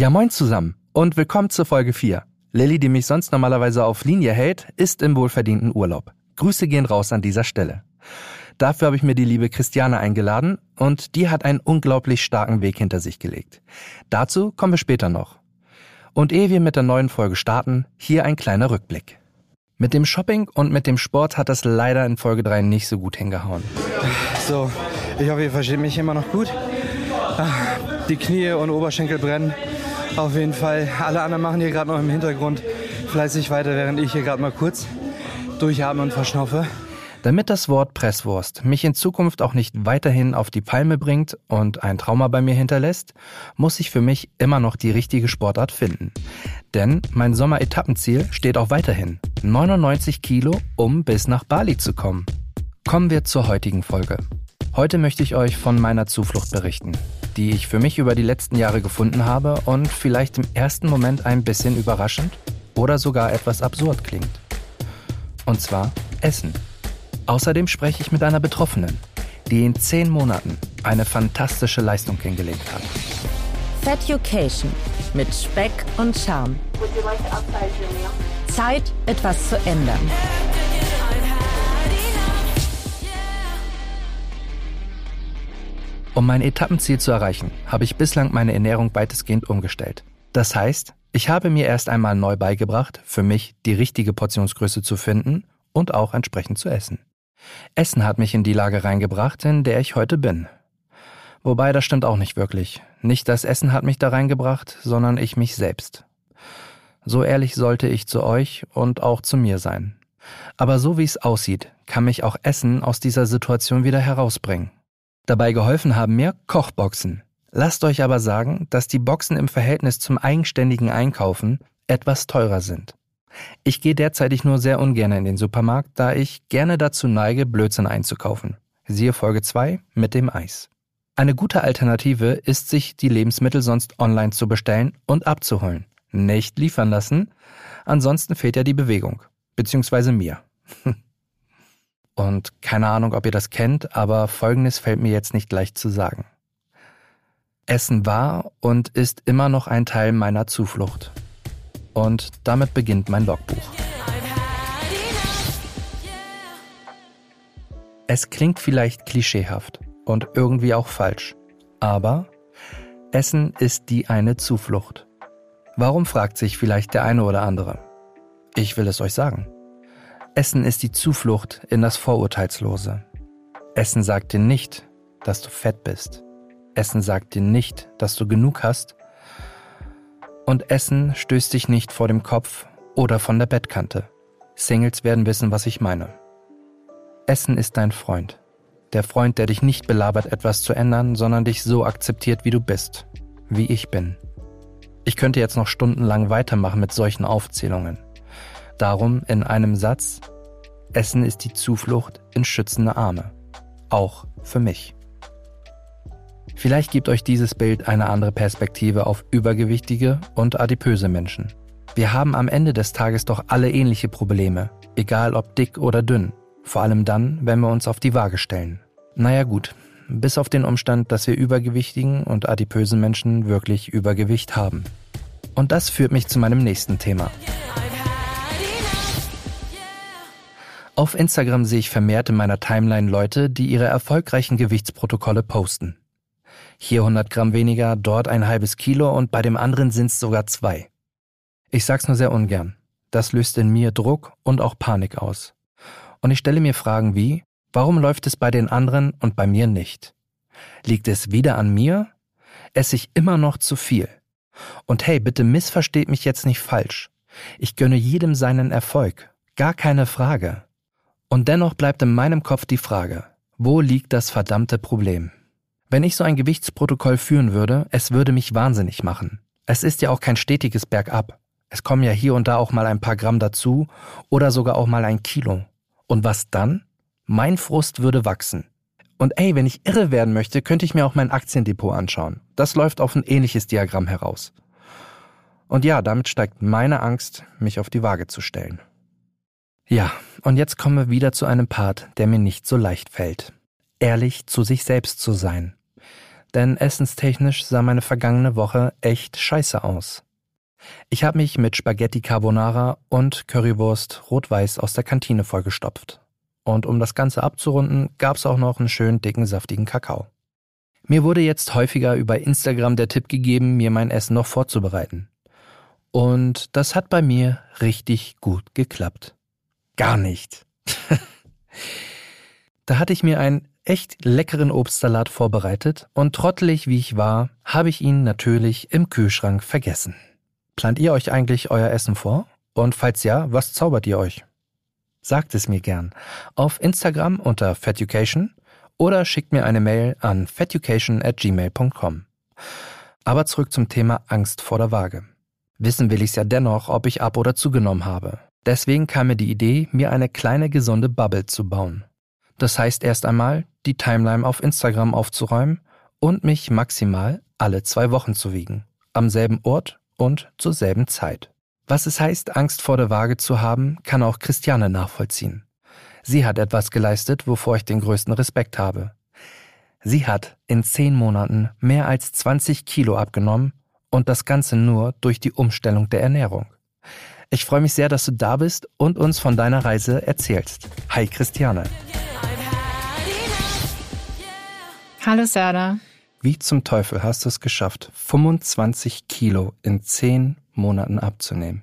Ja, moin zusammen und willkommen zur Folge 4. Lilly, die mich sonst normalerweise auf Linie hält, ist im wohlverdienten Urlaub. Grüße gehen raus an dieser Stelle. Dafür habe ich mir die liebe Christiane eingeladen und die hat einen unglaublich starken Weg hinter sich gelegt. Dazu kommen wir später noch. Und ehe wir mit der neuen Folge starten, hier ein kleiner Rückblick. Mit dem Shopping und mit dem Sport hat das leider in Folge 3 nicht so gut hingehauen. So, ich hoffe, ihr versteht mich immer noch gut. Ah, die Knie und Oberschenkel brennen. Auf jeden Fall. Alle anderen machen hier gerade noch im Hintergrund fleißig weiter, während ich hier gerade mal kurz durchatme und verschnaufe. Damit das Wort Presswurst mich in Zukunft auch nicht weiterhin auf die Palme bringt und ein Trauma bei mir hinterlässt, muss ich für mich immer noch die richtige Sportart finden. Denn mein Sommer-Etappenziel steht auch weiterhin. 99 Kilo, um bis nach Bali zu kommen. Kommen wir zur heutigen Folge. Heute möchte ich euch von meiner Zuflucht berichten die ich für mich über die letzten Jahre gefunden habe und vielleicht im ersten Moment ein bisschen überraschend oder sogar etwas absurd klingt. Und zwar Essen. Außerdem spreche ich mit einer Betroffenen, die in zehn Monaten eine fantastische Leistung hingelegt hat. Feducation mit Speck und Charme. Zeit, etwas zu ändern. Um mein Etappenziel zu erreichen, habe ich bislang meine Ernährung weitestgehend umgestellt. Das heißt, ich habe mir erst einmal neu beigebracht, für mich die richtige Portionsgröße zu finden und auch entsprechend zu essen. Essen hat mich in die Lage reingebracht, in der ich heute bin. Wobei das stimmt auch nicht wirklich. Nicht das Essen hat mich da reingebracht, sondern ich mich selbst. So ehrlich sollte ich zu euch und auch zu mir sein. Aber so wie es aussieht, kann mich auch Essen aus dieser Situation wieder herausbringen. Dabei geholfen haben mir Kochboxen. Lasst euch aber sagen, dass die Boxen im Verhältnis zum eigenständigen Einkaufen etwas teurer sind. Ich gehe derzeitig nur sehr ungern in den Supermarkt, da ich gerne dazu neige, Blödsinn einzukaufen. Siehe Folge 2 mit dem Eis. Eine gute Alternative ist, sich die Lebensmittel sonst online zu bestellen und abzuholen. Nicht liefern lassen, ansonsten fehlt ja die Bewegung. Beziehungsweise mir. Und keine Ahnung, ob ihr das kennt, aber Folgendes fällt mir jetzt nicht leicht zu sagen. Essen war und ist immer noch ein Teil meiner Zuflucht. Und damit beginnt mein Logbuch. Es klingt vielleicht klischeehaft und irgendwie auch falsch, aber Essen ist die eine Zuflucht. Warum fragt sich vielleicht der eine oder andere? Ich will es euch sagen. Essen ist die Zuflucht in das Vorurteilslose. Essen sagt dir nicht, dass du fett bist. Essen sagt dir nicht, dass du genug hast. Und Essen stößt dich nicht vor dem Kopf oder von der Bettkante. Singles werden wissen, was ich meine. Essen ist dein Freund. Der Freund, der dich nicht belabert, etwas zu ändern, sondern dich so akzeptiert, wie du bist. Wie ich bin. Ich könnte jetzt noch stundenlang weitermachen mit solchen Aufzählungen. Darum in einem Satz, Essen ist die Zuflucht in schützende Arme. Auch für mich. Vielleicht gibt euch dieses Bild eine andere Perspektive auf übergewichtige und adipöse Menschen. Wir haben am Ende des Tages doch alle ähnliche Probleme, egal ob dick oder dünn, vor allem dann, wenn wir uns auf die Waage stellen. Naja gut, bis auf den Umstand, dass wir übergewichtigen und adipösen Menschen wirklich Übergewicht haben. Und das führt mich zu meinem nächsten Thema. Auf Instagram sehe ich vermehrt in meiner Timeline Leute, die ihre erfolgreichen Gewichtsprotokolle posten. Hier 100 Gramm weniger, dort ein halbes Kilo und bei dem anderen sind es sogar zwei. Ich sag's nur sehr ungern. Das löst in mir Druck und auch Panik aus. Und ich stelle mir Fragen wie, warum läuft es bei den anderen und bei mir nicht? Liegt es wieder an mir? Esse ich immer noch zu viel? Und hey, bitte missversteht mich jetzt nicht falsch. Ich gönne jedem seinen Erfolg. Gar keine Frage. Und dennoch bleibt in meinem Kopf die Frage, wo liegt das verdammte Problem? Wenn ich so ein Gewichtsprotokoll führen würde, es würde mich wahnsinnig machen. Es ist ja auch kein stetiges Bergab. Es kommen ja hier und da auch mal ein paar Gramm dazu oder sogar auch mal ein Kilo. Und was dann? Mein Frust würde wachsen. Und ey, wenn ich irre werden möchte, könnte ich mir auch mein Aktiendepot anschauen. Das läuft auf ein ähnliches Diagramm heraus. Und ja, damit steigt meine Angst, mich auf die Waage zu stellen. Ja, und jetzt kommen wir wieder zu einem Part, der mir nicht so leicht fällt. Ehrlich zu sich selbst zu sein. denn essenstechnisch sah meine vergangene Woche echt scheiße aus. Ich habe mich mit Spaghetti Carbonara und Currywurst rot-weiß aus der Kantine vollgestopft. Und um das Ganze abzurunden, gab's auch noch einen schönen dicken, saftigen Kakao. Mir wurde jetzt häufiger über Instagram der Tipp gegeben, mir mein Essen noch vorzubereiten. Und das hat bei mir richtig gut geklappt. Gar nicht. da hatte ich mir einen echt leckeren Obstsalat vorbereitet und trottelig wie ich war, habe ich ihn natürlich im Kühlschrank vergessen. Plant ihr euch eigentlich euer Essen vor? Und falls ja, was zaubert ihr euch? Sagt es mir gern auf Instagram unter feducation oder schickt mir eine Mail an feducation at gmail.com. Aber zurück zum Thema Angst vor der Waage. Wissen will ich's ja dennoch, ob ich ab oder zugenommen habe. Deswegen kam mir die Idee, mir eine kleine gesunde Bubble zu bauen. Das heißt erst einmal, die Timeline auf Instagram aufzuräumen und mich maximal alle zwei Wochen zu wiegen. Am selben Ort und zur selben Zeit. Was es heißt, Angst vor der Waage zu haben, kann auch Christiane nachvollziehen. Sie hat etwas geleistet, wovor ich den größten Respekt habe. Sie hat in zehn Monaten mehr als 20 Kilo abgenommen und das Ganze nur durch die Umstellung der Ernährung. Ich freue mich sehr, dass du da bist und uns von deiner Reise erzählst. Hi Christiane. Hallo Serda. Wie zum Teufel hast du es geschafft, 25 Kilo in zehn Monaten abzunehmen?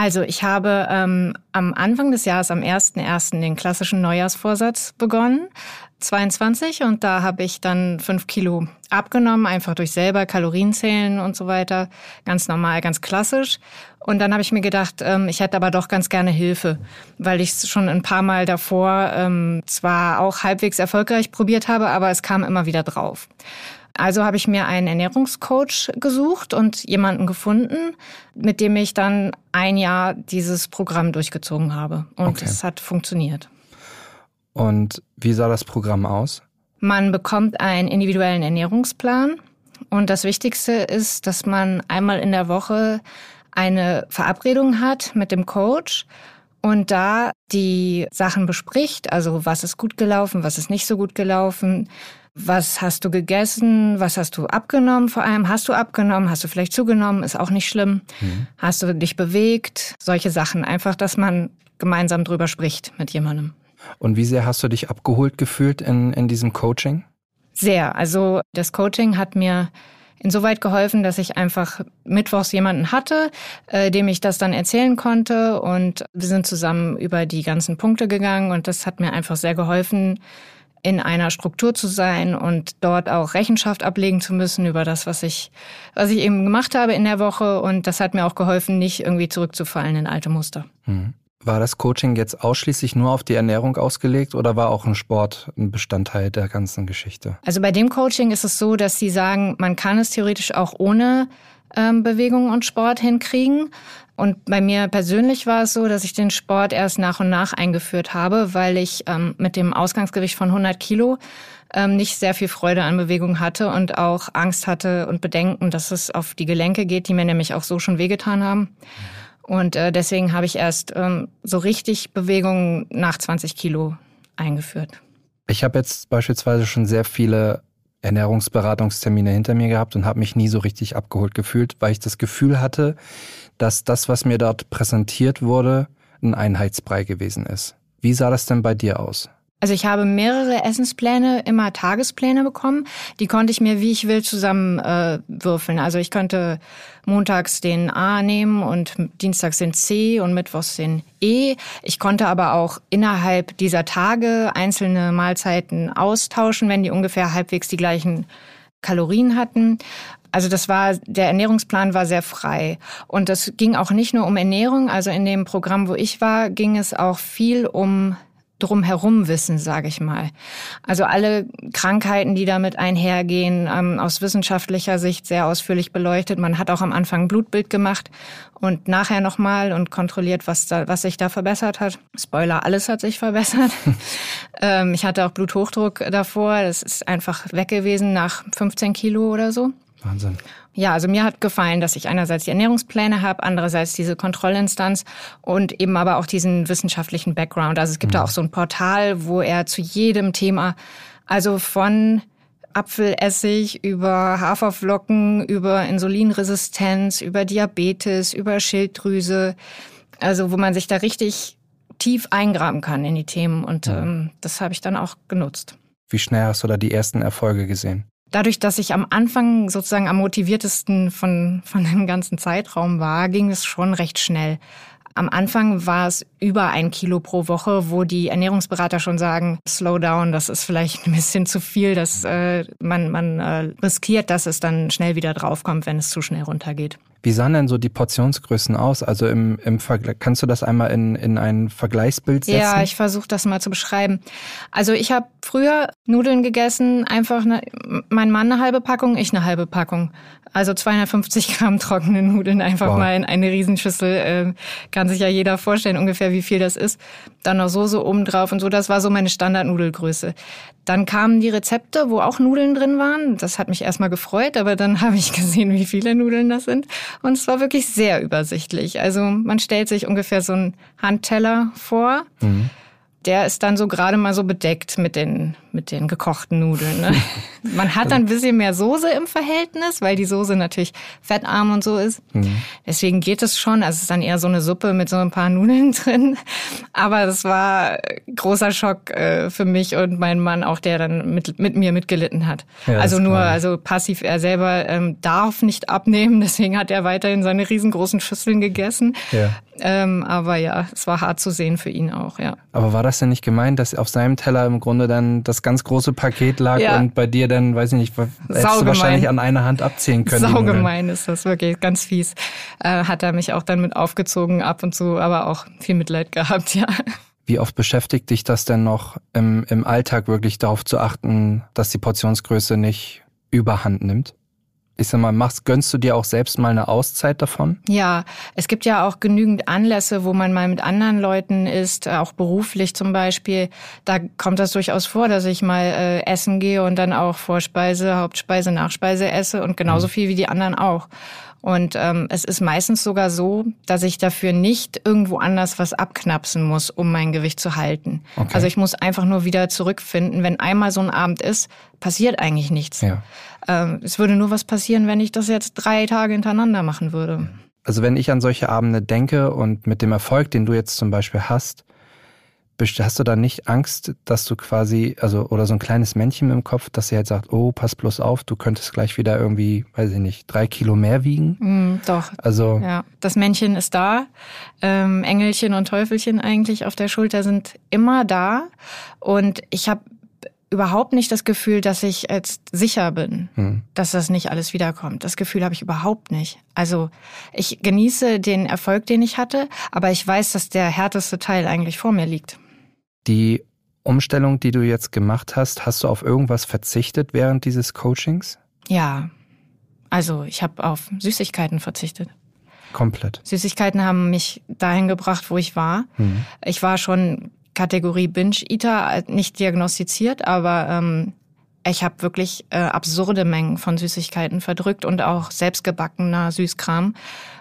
Also ich habe ähm, am Anfang des Jahres, am 1.1. den klassischen Neujahrsvorsatz begonnen, 22, und da habe ich dann fünf Kilo abgenommen, einfach durch selber Kalorien zählen und so weiter, ganz normal, ganz klassisch. Und dann habe ich mir gedacht, ähm, ich hätte aber doch ganz gerne Hilfe, weil ich es schon ein paar Mal davor ähm, zwar auch halbwegs erfolgreich probiert habe, aber es kam immer wieder drauf. Also habe ich mir einen Ernährungscoach gesucht und jemanden gefunden, mit dem ich dann ein Jahr dieses Programm durchgezogen habe. Und okay. es hat funktioniert. Und wie sah das Programm aus? Man bekommt einen individuellen Ernährungsplan. Und das Wichtigste ist, dass man einmal in der Woche eine Verabredung hat mit dem Coach und da die Sachen bespricht, also was ist gut gelaufen, was ist nicht so gut gelaufen, was hast du gegessen? Was hast du abgenommen? Vor allem, hast du abgenommen? Hast du vielleicht zugenommen? Ist auch nicht schlimm. Mhm. Hast du dich bewegt? Solche Sachen. Einfach, dass man gemeinsam drüber spricht mit jemandem. Und wie sehr hast du dich abgeholt gefühlt in, in diesem Coaching? Sehr. Also das Coaching hat mir insoweit geholfen, dass ich einfach mittwochs jemanden hatte, äh, dem ich das dann erzählen konnte. Und wir sind zusammen über die ganzen Punkte gegangen. Und das hat mir einfach sehr geholfen, in einer Struktur zu sein und dort auch Rechenschaft ablegen zu müssen über das, was ich, was ich eben gemacht habe in der Woche. Und das hat mir auch geholfen, nicht irgendwie zurückzufallen in alte Muster. Mhm. War das Coaching jetzt ausschließlich nur auf die Ernährung ausgelegt oder war auch ein Sport ein Bestandteil der ganzen Geschichte? Also bei dem Coaching ist es so, dass sie sagen, man kann es theoretisch auch ohne ähm, Bewegung und Sport hinkriegen. Und bei mir persönlich war es so, dass ich den Sport erst nach und nach eingeführt habe, weil ich ähm, mit dem Ausgangsgewicht von 100 Kilo ähm, nicht sehr viel Freude an Bewegung hatte und auch Angst hatte und Bedenken, dass es auf die Gelenke geht, die mir nämlich auch so schon wehgetan haben. Und äh, deswegen habe ich erst ähm, so richtig Bewegung nach 20 Kilo eingeführt. Ich habe jetzt beispielsweise schon sehr viele Ernährungsberatungstermine hinter mir gehabt und habe mich nie so richtig abgeholt gefühlt, weil ich das Gefühl hatte, dass das, was mir dort präsentiert wurde, ein Einheitsbrei gewesen ist. Wie sah das denn bei dir aus? Also ich habe mehrere Essenspläne, immer Tagespläne bekommen. Die konnte ich mir, wie ich will, zusammen äh. Also ich könnte montags den A nehmen und dienstags den C und mittwochs den E. Ich konnte aber auch innerhalb dieser Tage einzelne Mahlzeiten austauschen, wenn die ungefähr halbwegs die gleichen Kalorien hatten. Also das war, der Ernährungsplan war sehr frei. Und das ging auch nicht nur um Ernährung. Also in dem Programm, wo ich war, ging es auch viel um drumherum wissen, sage ich mal. Also alle Krankheiten, die damit einhergehen, ähm, aus wissenschaftlicher Sicht sehr ausführlich beleuchtet. Man hat auch am Anfang ein Blutbild gemacht und nachher nochmal und kontrolliert, was, da, was sich da verbessert hat. Spoiler, alles hat sich verbessert. ähm, ich hatte auch Bluthochdruck davor. Das ist einfach weg gewesen nach 15 Kilo oder so. Wahnsinn. Ja, also mir hat gefallen, dass ich einerseits die Ernährungspläne habe, andererseits diese Kontrollinstanz und eben aber auch diesen wissenschaftlichen Background. Also es gibt mhm. da auch so ein Portal, wo er zu jedem Thema, also von Apfelessig, über Haferflocken, über Insulinresistenz, über Diabetes, über Schilddrüse. Also wo man sich da richtig tief eingraben kann in die Themen. Und ähm, das habe ich dann auch genutzt. Wie schnell hast du da die ersten Erfolge gesehen? Dadurch, dass ich am Anfang sozusagen am motiviertesten von, von dem ganzen Zeitraum war, ging es schon recht schnell. Am Anfang war es über ein Kilo pro Woche, wo die Ernährungsberater schon sagen, slow down, das ist vielleicht ein bisschen zu viel, dass äh, man, man äh, riskiert, dass es dann schnell wieder draufkommt, wenn es zu schnell runtergeht. Wie sahen denn so die Portionsgrößen aus? Also im, im Vergleich, kannst du das einmal in, in ein Vergleichsbild setzen? Ja, ich versuche das mal zu beschreiben. Also ich habe früher Nudeln gegessen, einfach eine, mein Mann eine halbe Packung, ich eine halbe Packung. Also 250 Gramm trockene Nudeln einfach wow. mal in eine Riesenschüssel. Äh, kann sich ja jeder vorstellen, ungefähr wie viel das ist. Dann noch Soße oben drauf und so. Das war so meine Standardnudelgröße. Dann kamen die Rezepte, wo auch Nudeln drin waren. Das hat mich erstmal gefreut, aber dann habe ich gesehen, wie viele Nudeln das sind. Und es war wirklich sehr übersichtlich. Also man stellt sich ungefähr so einen Handteller vor. Mhm der ist dann so gerade mal so bedeckt mit den, mit den gekochten Nudeln. Ne? Man hat dann ein bisschen mehr Soße im Verhältnis, weil die Soße natürlich fettarm und so ist. Mhm. Deswegen geht es schon. Also es ist dann eher so eine Suppe mit so ein paar Nudeln drin. Aber das war großer Schock äh, für mich und meinen Mann auch, der dann mit, mit mir mitgelitten hat. Ja, also nur, also passiv, er selber ähm, darf nicht abnehmen, deswegen hat er weiterhin seine riesengroßen Schüsseln gegessen. Ja. Ähm, aber ja, es war hart zu sehen für ihn auch, ja. Aber war das denn nicht gemeint, dass auf seinem Teller im Grunde dann das ganz große Paket lag ja. und bei dir dann, weiß ich nicht, hättest du wahrscheinlich an einer Hand abzählen können? Saugemein ist das wirklich, ganz fies. Äh, hat er mich auch dann mit aufgezogen ab und zu, aber auch viel Mitleid gehabt, ja. Wie oft beschäftigt dich das denn noch im, im Alltag wirklich darauf zu achten, dass die Portionsgröße nicht überhand nimmt? Ich sag mal, machst, gönnst du dir auch selbst mal eine Auszeit davon? Ja, es gibt ja auch genügend Anlässe, wo man mal mit anderen Leuten ist, auch beruflich zum Beispiel. Da kommt das durchaus vor, dass ich mal äh, essen gehe und dann auch Vorspeise, Hauptspeise, Nachspeise esse und genauso mhm. viel wie die anderen auch. Und ähm, es ist meistens sogar so, dass ich dafür nicht irgendwo anders was abknapsen muss, um mein Gewicht zu halten. Okay. Also ich muss einfach nur wieder zurückfinden. Wenn einmal so ein Abend ist, passiert eigentlich nichts. Ja. Ähm, es würde nur was passieren, wenn ich das jetzt drei Tage hintereinander machen würde. Also wenn ich an solche Abende denke und mit dem Erfolg, den du jetzt zum Beispiel hast, Hast du da nicht Angst, dass du quasi, also, oder so ein kleines Männchen im Kopf, dass sie halt sagt, oh, pass bloß auf, du könntest gleich wieder irgendwie, weiß ich nicht, drei Kilo mehr wiegen? Mm, doch. Also. Ja, das Männchen ist da. Ähm, Engelchen und Teufelchen eigentlich auf der Schulter sind immer da. Und ich habe überhaupt nicht das Gefühl, dass ich jetzt sicher bin, hm. dass das nicht alles wiederkommt. Das Gefühl habe ich überhaupt nicht. Also ich genieße den Erfolg, den ich hatte, aber ich weiß, dass der härteste Teil eigentlich vor mir liegt. Die Umstellung, die du jetzt gemacht hast, hast du auf irgendwas verzichtet während dieses Coachings? Ja, also ich habe auf Süßigkeiten verzichtet. Komplett. Süßigkeiten haben mich dahin gebracht, wo ich war. Mhm. Ich war schon Kategorie Binge-Eater, nicht diagnostiziert, aber ähm, ich habe wirklich äh, absurde Mengen von Süßigkeiten verdrückt und auch selbstgebackener Süßkram.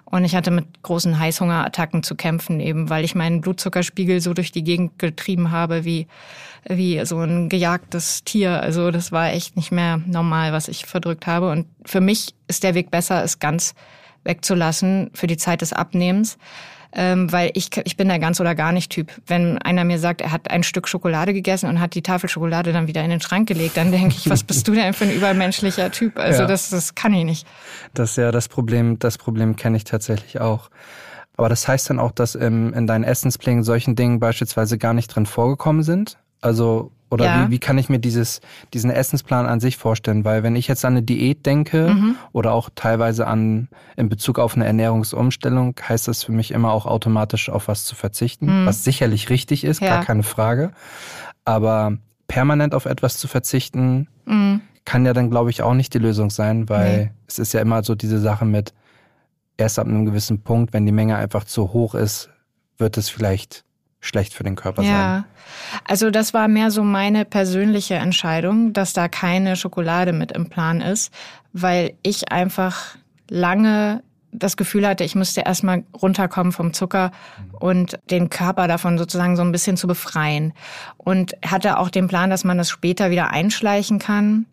Und ich hatte mit großen Heißhungerattacken zu kämpfen, eben weil ich meinen Blutzuckerspiegel so durch die Gegend getrieben habe wie, wie so ein gejagtes Tier. Also das war echt nicht mehr normal, was ich verdrückt habe. Und für mich ist der Weg besser, es ganz wegzulassen für die Zeit des Abnehmens ähm, weil ich, ich bin der ganz oder gar nicht Typ. Wenn einer mir sagt, er hat ein Stück Schokolade gegessen und hat die Tafel Schokolade dann wieder in den Schrank gelegt, dann denke ich, was bist du denn für ein übermenschlicher Typ? Also ja. das, das kann ich nicht. Das ist ja das Problem, das Problem kenne ich tatsächlich auch. Aber das heißt dann auch, dass im, in deinen Essensplänen solchen Dingen beispielsweise gar nicht drin vorgekommen sind? Also oder ja. wie, wie kann ich mir dieses, diesen Essensplan an sich vorstellen? Weil wenn ich jetzt an eine Diät denke mhm. oder auch teilweise an in Bezug auf eine Ernährungsumstellung, heißt das für mich immer auch automatisch auf was zu verzichten, mhm. was sicherlich richtig ist, ja. gar keine Frage. Aber permanent auf etwas zu verzichten, mhm. kann ja dann, glaube ich, auch nicht die Lösung sein, weil nee. es ist ja immer so diese Sache mit, erst ab einem gewissen Punkt, wenn die Menge einfach zu hoch ist, wird es vielleicht schlecht für den Körper ja. sein. Ja, also das war mehr so meine persönliche Entscheidung, dass da keine Schokolade mit im Plan ist, weil ich einfach lange das Gefühl hatte, ich müsste erstmal runterkommen vom Zucker und den Körper davon sozusagen so ein bisschen zu befreien. Und hatte auch den Plan, dass man das später wieder einschleichen kann.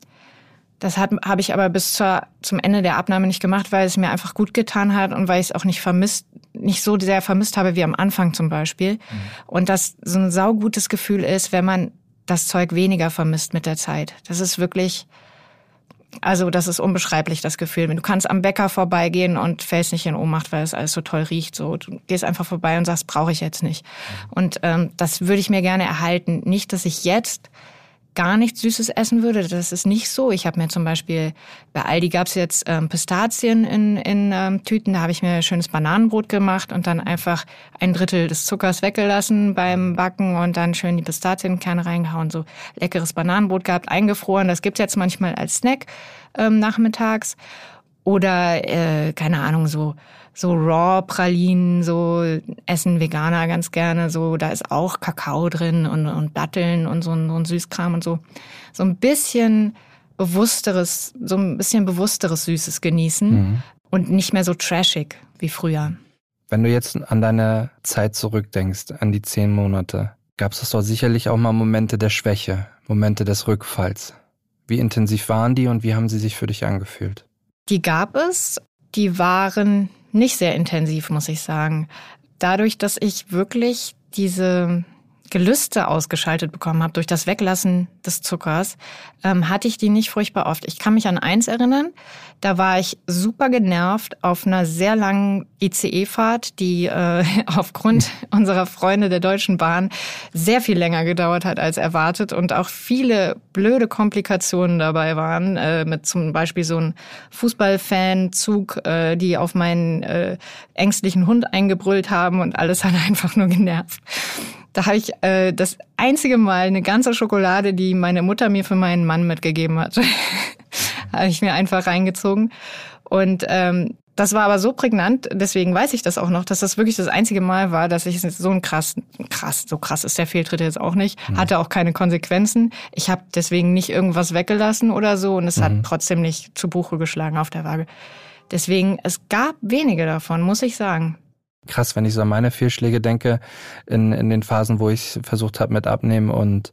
Das habe ich aber bis zur, zum Ende der Abnahme nicht gemacht, weil es mir einfach gut getan hat und weil ich es auch nicht vermisst, nicht so sehr vermisst habe wie am Anfang zum Beispiel. Mhm. Und das so ein saugutes Gefühl ist, wenn man das Zeug weniger vermisst mit der Zeit. Das ist wirklich, also das ist unbeschreiblich, das Gefühl. Du kannst am Bäcker vorbeigehen und fällst nicht in Ohnmacht, weil es alles so toll riecht. So, du gehst einfach vorbei und sagst, brauche ich jetzt nicht. Und ähm, das würde ich mir gerne erhalten. Nicht, dass ich jetzt gar nichts Süßes essen würde. Das ist nicht so. Ich habe mir zum Beispiel, bei Aldi gab es jetzt ähm, Pistazien in, in ähm, Tüten, da habe ich mir schönes Bananenbrot gemacht und dann einfach ein Drittel des Zuckers weggelassen beim Backen und dann schön die Pistazienkerne reingehauen. So leckeres Bananenbrot gehabt, eingefroren. Das gibt's jetzt manchmal als Snack ähm, nachmittags. Oder, äh, keine Ahnung, so so Raw-Pralinen, so essen Veganer ganz gerne. So, da ist auch Kakao drin und, und Datteln und so ein, so ein Süßkram und so. So ein bisschen bewussteres, so ein bisschen bewussteres Süßes genießen mhm. und nicht mehr so trashig wie früher. Wenn du jetzt an deine Zeit zurückdenkst, an die zehn Monate, gab es doch sicherlich auch mal Momente der Schwäche, Momente des Rückfalls. Wie intensiv waren die und wie haben sie sich für dich angefühlt? Die gab es. Die waren nicht sehr intensiv, muss ich sagen. Dadurch, dass ich wirklich diese Gelüste ausgeschaltet bekommen habe durch das Weglassen des Zuckers, ähm, hatte ich die nicht furchtbar oft. Ich kann mich an eins erinnern, da war ich super genervt auf einer sehr langen ICE-Fahrt, die äh, aufgrund unserer Freunde der Deutschen Bahn sehr viel länger gedauert hat als erwartet und auch viele blöde Komplikationen dabei waren, äh, mit zum Beispiel so einem Fußballfanzug, äh, die auf meinen äh, ängstlichen Hund eingebrüllt haben und alles hat einfach nur genervt. Da habe ich äh, das einzige Mal eine ganze Schokolade, die meine Mutter mir für meinen Mann mitgegeben hat, habe ich mir einfach reingezogen. Und ähm, das war aber so prägnant, deswegen weiß ich das auch noch, dass das wirklich das einzige Mal war, dass ich so ein krass, krass, so krass ist der Fehltritt jetzt auch nicht, mhm. hatte auch keine Konsequenzen. Ich habe deswegen nicht irgendwas weggelassen oder so und es mhm. hat trotzdem nicht zu Buche geschlagen auf der Waage. Deswegen, es gab wenige davon, muss ich sagen krass, wenn ich so an meine Fehlschläge denke, in, in den Phasen, wo ich versucht habe mit Abnehmen und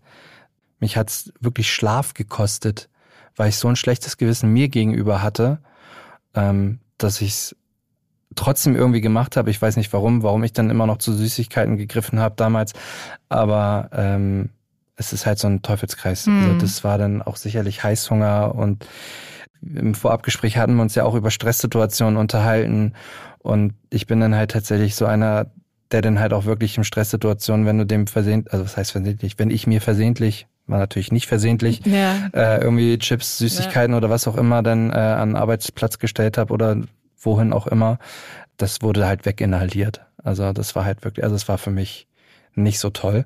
mich hat's wirklich Schlaf gekostet, weil ich so ein schlechtes Gewissen mir gegenüber hatte, ähm, dass ich's trotzdem irgendwie gemacht habe. Ich weiß nicht warum, warum ich dann immer noch zu Süßigkeiten gegriffen habe damals, aber ähm, es ist halt so ein Teufelskreis. Mhm. Also das war dann auch sicherlich Heißhunger und im Vorabgespräch hatten wir uns ja auch über Stresssituationen unterhalten und ich bin dann halt tatsächlich so einer, der dann halt auch wirklich in Stresssituationen, wenn du dem versehentlich, also was heißt versehentlich, wenn ich mir versehentlich, war natürlich nicht versehentlich, ja. äh, irgendwie Chips, Süßigkeiten ja. oder was auch immer dann äh, an Arbeitsplatz gestellt habe oder wohin auch immer, das wurde halt weginhaliert. Also das war halt wirklich, also es war für mich nicht so toll.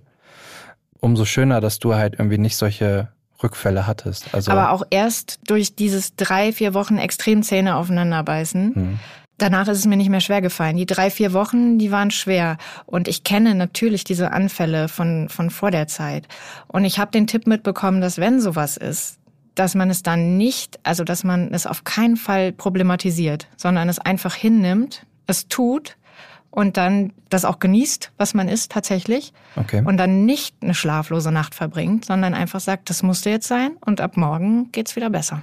Umso schöner, dass du halt irgendwie nicht solche Rückfälle hattest. Also Aber auch erst durch dieses drei, vier Wochen extrem Zähne aufeinanderbeißen. Hm Danach ist es mir nicht mehr schwer gefallen. Die drei, vier Wochen, die waren schwer. Und ich kenne natürlich diese Anfälle von, von vor der Zeit. Und ich habe den Tipp mitbekommen, dass wenn sowas ist, dass man es dann nicht, also dass man es auf keinen Fall problematisiert, sondern es einfach hinnimmt, es tut und dann das auch genießt, was man isst tatsächlich. Okay. Und dann nicht eine schlaflose Nacht verbringt, sondern einfach sagt, das musste jetzt sein und ab morgen geht's wieder besser.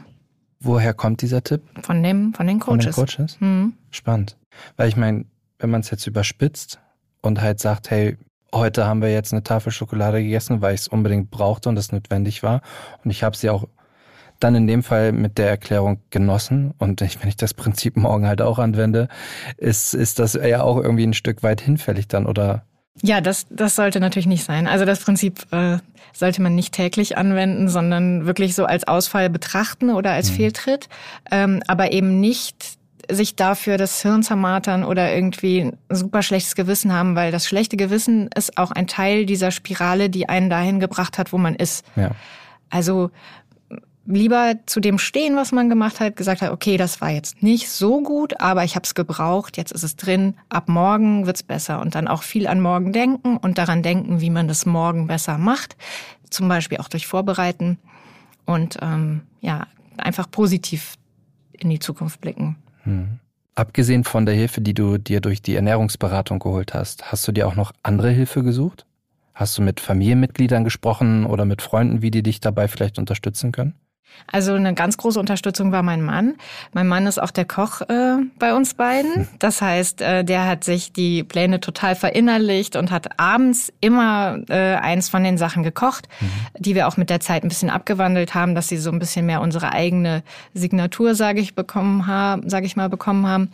Woher kommt dieser Tipp? Von dem, von den Coaches. Von den Coaches? Mhm. Spannend. Weil ich meine, wenn man es jetzt überspitzt und halt sagt, hey, heute haben wir jetzt eine Tafel Schokolade gegessen, weil ich es unbedingt brauchte und es notwendig war. Und ich habe sie auch dann in dem Fall mit der Erklärung genossen. Und ich, wenn ich das Prinzip morgen halt auch anwende, ist, ist das ja auch irgendwie ein Stück weit hinfällig dann, oder ja, das, das sollte natürlich nicht sein. Also das Prinzip äh, sollte man nicht täglich anwenden, sondern wirklich so als Ausfall betrachten oder als mhm. Fehltritt, ähm, aber eben nicht sich dafür das Hirn zermartern oder irgendwie ein super schlechtes Gewissen haben, weil das schlechte Gewissen ist auch ein Teil dieser Spirale, die einen dahin gebracht hat, wo man ist. Ja. Also lieber zu dem stehen, was man gemacht hat, gesagt hat, okay, das war jetzt nicht so gut, aber ich habe es gebraucht, jetzt ist es drin, ab morgen wird's besser und dann auch viel an morgen denken und daran denken, wie man das morgen besser macht, zum Beispiel auch durch Vorbereiten und ähm, ja, einfach positiv in die Zukunft blicken. Hm. Abgesehen von der Hilfe, die du dir durch die Ernährungsberatung geholt hast, hast du dir auch noch andere Hilfe gesucht? Hast du mit Familienmitgliedern gesprochen oder mit Freunden, wie die dich dabei vielleicht unterstützen können? Also eine ganz große Unterstützung war mein Mann. Mein Mann ist auch der Koch äh, bei uns beiden. Das heißt, äh, der hat sich die Pläne total verinnerlicht und hat abends immer äh, eins von den Sachen gekocht, mhm. die wir auch mit der Zeit ein bisschen abgewandelt haben, dass sie so ein bisschen mehr unsere eigene Signatur, sage ich, bekommen haben, sage ich mal, bekommen haben.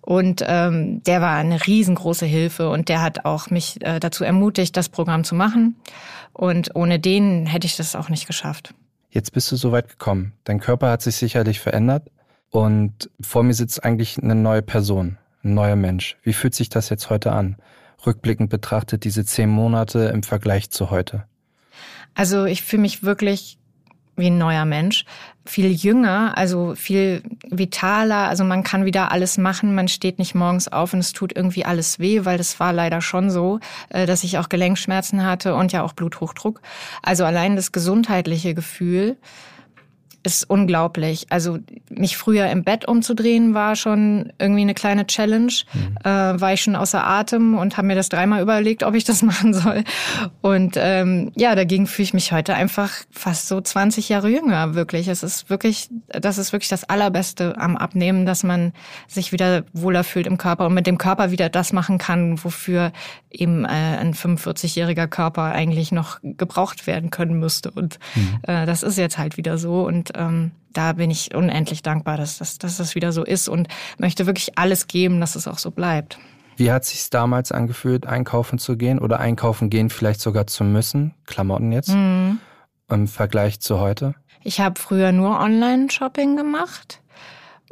Und ähm, der war eine riesengroße Hilfe und der hat auch mich äh, dazu ermutigt, das Programm zu machen. Und ohne den hätte ich das auch nicht geschafft. Jetzt bist du so weit gekommen. Dein Körper hat sich sicherlich verändert und vor mir sitzt eigentlich eine neue Person, ein neuer Mensch. Wie fühlt sich das jetzt heute an? Rückblickend betrachtet diese zehn Monate im Vergleich zu heute. Also ich fühle mich wirklich wie ein neuer Mensch. Viel jünger, also viel vitaler. Also man kann wieder alles machen. Man steht nicht morgens auf und es tut irgendwie alles weh, weil das war leider schon so, äh, dass ich auch Gelenkschmerzen hatte und ja auch Bluthochdruck. Also allein das gesundheitliche Gefühl ist unglaublich. Also mich früher im Bett umzudrehen war schon irgendwie eine kleine Challenge. Mhm. Äh, war ich schon außer Atem und habe mir das dreimal überlegt, ob ich das machen soll. Und ähm, ja, dagegen fühle ich mich heute einfach fast so 20 Jahre jünger. Wirklich, es ist wirklich, das ist wirklich das Allerbeste am Abnehmen, dass man sich wieder wohler fühlt im Körper und mit dem Körper wieder das machen kann, wofür eben äh, ein 45-jähriger Körper eigentlich noch gebraucht werden können müsste. Und mhm. äh, das ist jetzt halt wieder so. Und ähm, da bin ich unendlich dankbar, dass, dass, dass das wieder so ist und möchte wirklich alles geben, dass es auch so bleibt. Wie hat sich damals angefühlt, einkaufen zu gehen oder einkaufen gehen vielleicht sogar zu müssen? Klamotten jetzt mhm. im Vergleich zu heute? Ich habe früher nur Online-Shopping gemacht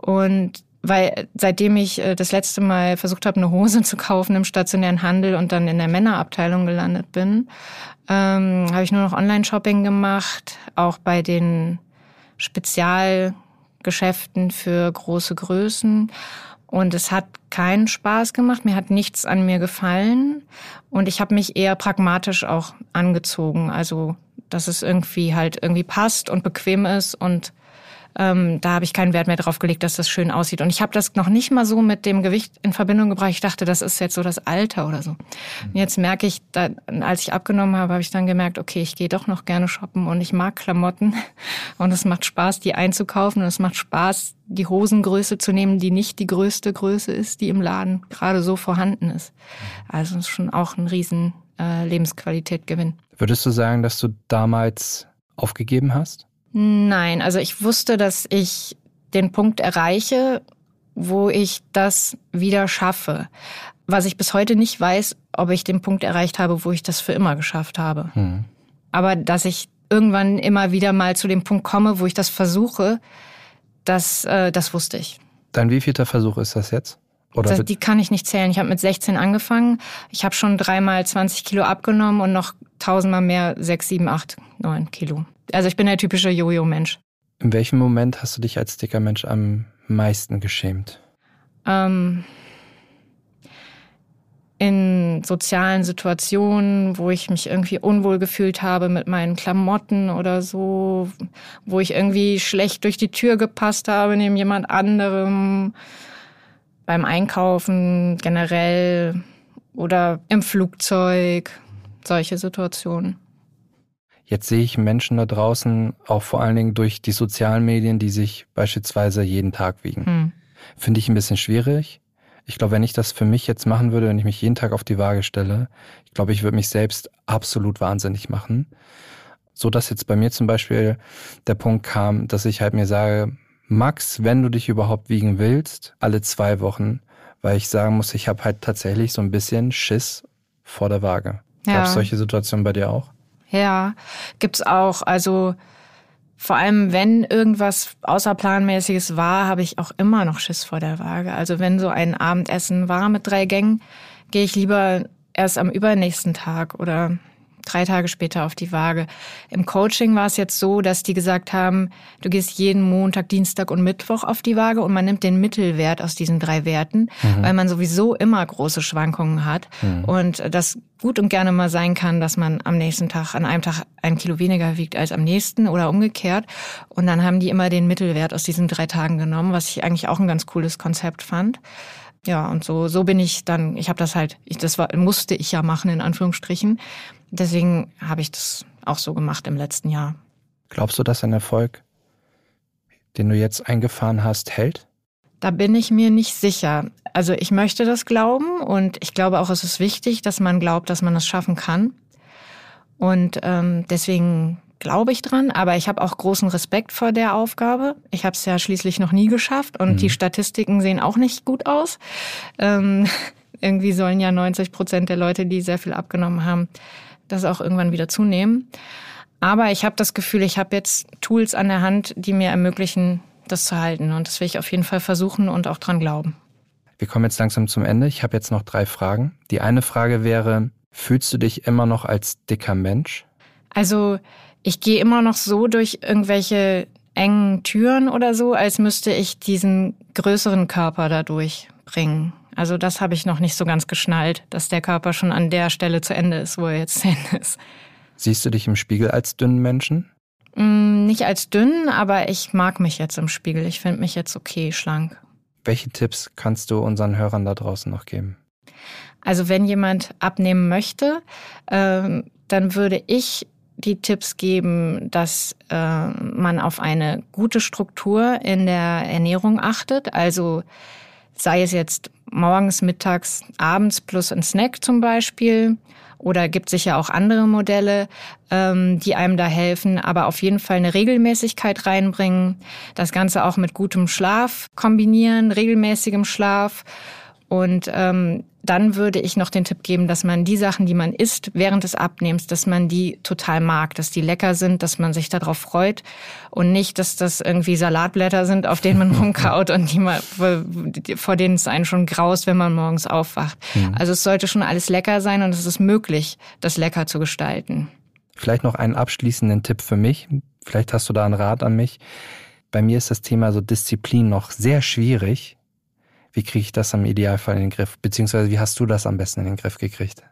und weil seitdem ich äh, das letzte Mal versucht habe, eine Hose zu kaufen im stationären Handel und dann in der Männerabteilung gelandet bin, ähm, habe ich nur noch Online-Shopping gemacht, auch bei den Spezialgeschäften für große Größen. Und es hat keinen Spaß gemacht, mir hat nichts an mir gefallen und ich habe mich eher pragmatisch auch angezogen. Also, dass es irgendwie halt irgendwie passt und bequem ist und ähm, da habe ich keinen Wert mehr drauf gelegt, dass das schön aussieht. Und ich habe das noch nicht mal so mit dem Gewicht in Verbindung gebracht. Ich dachte, das ist jetzt so das Alter oder so. Und jetzt merke ich, da, als ich abgenommen habe, habe ich dann gemerkt, okay, ich gehe doch noch gerne shoppen und ich mag Klamotten und es macht Spaß, die einzukaufen und es macht Spaß, die Hosengröße zu nehmen, die nicht die größte Größe ist, die im Laden gerade so vorhanden ist. Also ist schon auch ein riesen äh, Lebensqualität Gewinn. Würdest du sagen, dass du damals aufgegeben hast? Nein, also ich wusste, dass ich den Punkt erreiche, wo ich das wieder schaffe. Was ich bis heute nicht weiß, ob ich den Punkt erreicht habe, wo ich das für immer geschafft habe. Hm. Aber dass ich irgendwann immer wieder mal zu dem Punkt komme, wo ich das versuche, das, äh, das wusste ich. Dein wievielter Versuch ist das jetzt? Das, die kann ich nicht zählen. Ich habe mit 16 angefangen. Ich habe schon dreimal 20 Kilo abgenommen und noch tausendmal mehr, 6, 7, 8, 9 Kilo. Also ich bin der typische Jojo-Mensch. In welchem Moment hast du dich als dicker Mensch am meisten geschämt? Ähm, in sozialen Situationen, wo ich mich irgendwie unwohl gefühlt habe mit meinen Klamotten oder so, wo ich irgendwie schlecht durch die Tür gepasst habe neben jemand anderem, beim Einkaufen generell oder im Flugzeug, solche Situationen. Jetzt sehe ich Menschen da draußen, auch vor allen Dingen durch die sozialen Medien, die sich beispielsweise jeden Tag wiegen. Hm. Finde ich ein bisschen schwierig. Ich glaube, wenn ich das für mich jetzt machen würde, wenn ich mich jeden Tag auf die Waage stelle, ich glaube, ich würde mich selbst absolut wahnsinnig machen. So dass jetzt bei mir zum Beispiel der Punkt kam, dass ich halt mir sage, Max, wenn du dich überhaupt wiegen willst, alle zwei Wochen, weil ich sagen muss, ich habe halt tatsächlich so ein bisschen Schiss vor der Waage. Ja. Gab es solche Situationen bei dir auch? Ja, gibt's auch. Also vor allem, wenn irgendwas außerplanmäßiges war, habe ich auch immer noch Schiss vor der Waage. Also wenn so ein Abendessen war mit drei Gängen, gehe ich lieber erst am übernächsten Tag oder drei Tage später auf die Waage. Im Coaching war es jetzt so, dass die gesagt haben, du gehst jeden Montag, Dienstag und Mittwoch auf die Waage und man nimmt den Mittelwert aus diesen drei Werten, mhm. weil man sowieso immer große Schwankungen hat mhm. und das gut und gerne mal sein kann, dass man am nächsten Tag, an einem Tag ein Kilo weniger wiegt als am nächsten oder umgekehrt. Und dann haben die immer den Mittelwert aus diesen drei Tagen genommen, was ich eigentlich auch ein ganz cooles Konzept fand. Ja, und so so bin ich dann, ich habe das halt, ich, das war, musste ich ja machen in Anführungsstrichen. Deswegen habe ich das auch so gemacht im letzten Jahr. Glaubst du, dass ein Erfolg den du jetzt eingefahren hast, hält? Da bin ich mir nicht sicher. Also ich möchte das glauben und ich glaube auch, es ist wichtig, dass man glaubt, dass man es schaffen kann. Und ähm, deswegen glaube ich dran, aber ich habe auch großen Respekt vor der Aufgabe. Ich habe es ja schließlich noch nie geschafft und mhm. die Statistiken sehen auch nicht gut aus. Ähm, irgendwie sollen ja 90 Prozent der Leute, die sehr viel abgenommen haben, das auch irgendwann wieder zunehmen. Aber ich habe das Gefühl, ich habe jetzt Tools an der Hand, die mir ermöglichen, das zu halten. Und das will ich auf jeden Fall versuchen und auch dran glauben. Wir kommen jetzt langsam zum Ende. Ich habe jetzt noch drei Fragen. Die eine Frage wäre, fühlst du dich immer noch als dicker Mensch? Also ich gehe immer noch so durch irgendwelche engen Türen oder so, als müsste ich diesen größeren Körper da durchbringen. Also das habe ich noch nicht so ganz geschnallt, dass der Körper schon an der Stelle zu Ende ist, wo er jetzt zu Ende ist. Siehst du dich im Spiegel als dünnen Menschen? Mm, nicht als dünn, aber ich mag mich jetzt im Spiegel. Ich finde mich jetzt okay, schlank. Welche Tipps kannst du unseren Hörern da draußen noch geben? Also wenn jemand abnehmen möchte, äh, dann würde ich die Tipps geben, dass äh, man auf eine gute Struktur in der Ernährung achtet. Also sei es jetzt morgens, mittags, abends plus ein Snack zum Beispiel. Oder gibt sicher auch andere Modelle, ähm, die einem da helfen, aber auf jeden Fall eine Regelmäßigkeit reinbringen. Das Ganze auch mit gutem Schlaf kombinieren, regelmäßigem Schlaf und ähm, dann würde ich noch den Tipp geben, dass man die Sachen, die man isst während des Abnehmens, dass man die total mag, dass die lecker sind, dass man sich darauf freut und nicht, dass das irgendwie Salatblätter sind, auf denen man rumkaut und die man, vor denen es einen schon graust, wenn man morgens aufwacht. Mhm. Also es sollte schon alles lecker sein und es ist möglich, das lecker zu gestalten. Vielleicht noch einen abschließenden Tipp für mich. Vielleicht hast du da einen Rat an mich. Bei mir ist das Thema so Disziplin noch sehr schwierig wie kriege ich das am Idealfall in den Griff? Beziehungsweise wie hast du das am besten in den Griff gekriegt?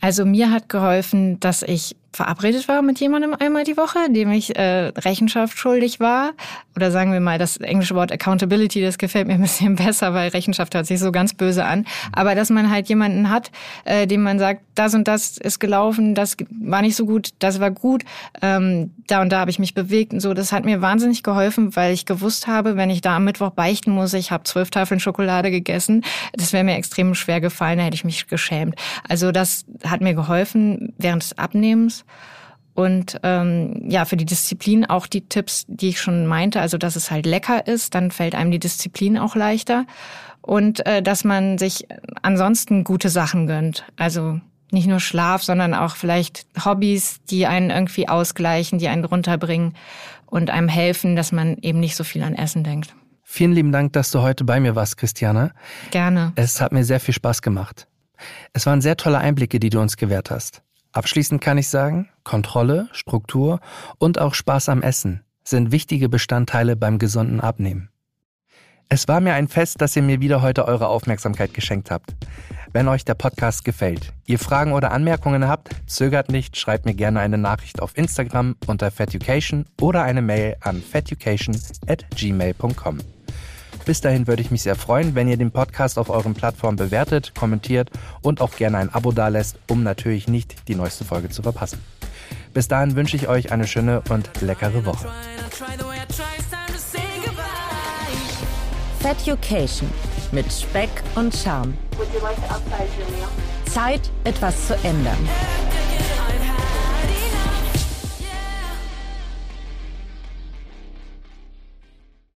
Also mir hat geholfen, dass ich verabredet war mit jemandem einmal die Woche, dem ich äh, Rechenschaft schuldig war. Oder sagen wir mal, das englische Wort Accountability, das gefällt mir ein bisschen besser, weil Rechenschaft hört sich so ganz böse an. Aber dass man halt jemanden hat, äh, dem man sagt, das und das ist gelaufen, das war nicht so gut, das war gut, ähm, da und da habe ich mich bewegt und so. Das hat mir wahnsinnig geholfen, weil ich gewusst habe, wenn ich da am Mittwoch beichten muss, ich habe zwölf Tafeln Schokolade gegessen, das wäre mir extrem schwer gefallen, da hätte ich mich geschämt. Also das hat mir geholfen während des Abnehmens. Und ähm, ja, für die Disziplin auch die Tipps, die ich schon meinte, also dass es halt lecker ist, dann fällt einem die Disziplin auch leichter. Und äh, dass man sich ansonsten gute Sachen gönnt. Also nicht nur Schlaf, sondern auch vielleicht Hobbys, die einen irgendwie ausgleichen, die einen runterbringen und einem helfen, dass man eben nicht so viel an Essen denkt. Vielen lieben Dank, dass du heute bei mir warst, Christiane. Gerne. Es hat mir sehr viel Spaß gemacht. Es waren sehr tolle Einblicke, die du uns gewährt hast. Abschließend kann ich sagen, Kontrolle, Struktur und auch Spaß am Essen sind wichtige Bestandteile beim gesunden Abnehmen. Es war mir ein Fest, dass ihr mir wieder heute eure Aufmerksamkeit geschenkt habt. Wenn euch der Podcast gefällt, ihr Fragen oder Anmerkungen habt, zögert nicht, schreibt mir gerne eine Nachricht auf Instagram unter feducation oder eine Mail an feducation at gmail.com. Bis dahin würde ich mich sehr freuen, wenn ihr den Podcast auf euren Plattformen bewertet, kommentiert und auch gerne ein Abo dalässt, um natürlich nicht die neueste Folge zu verpassen. Bis dahin wünsche ich euch eine schöne und leckere Woche. Feducation mit Speck und Charme. Zeit, etwas zu ändern.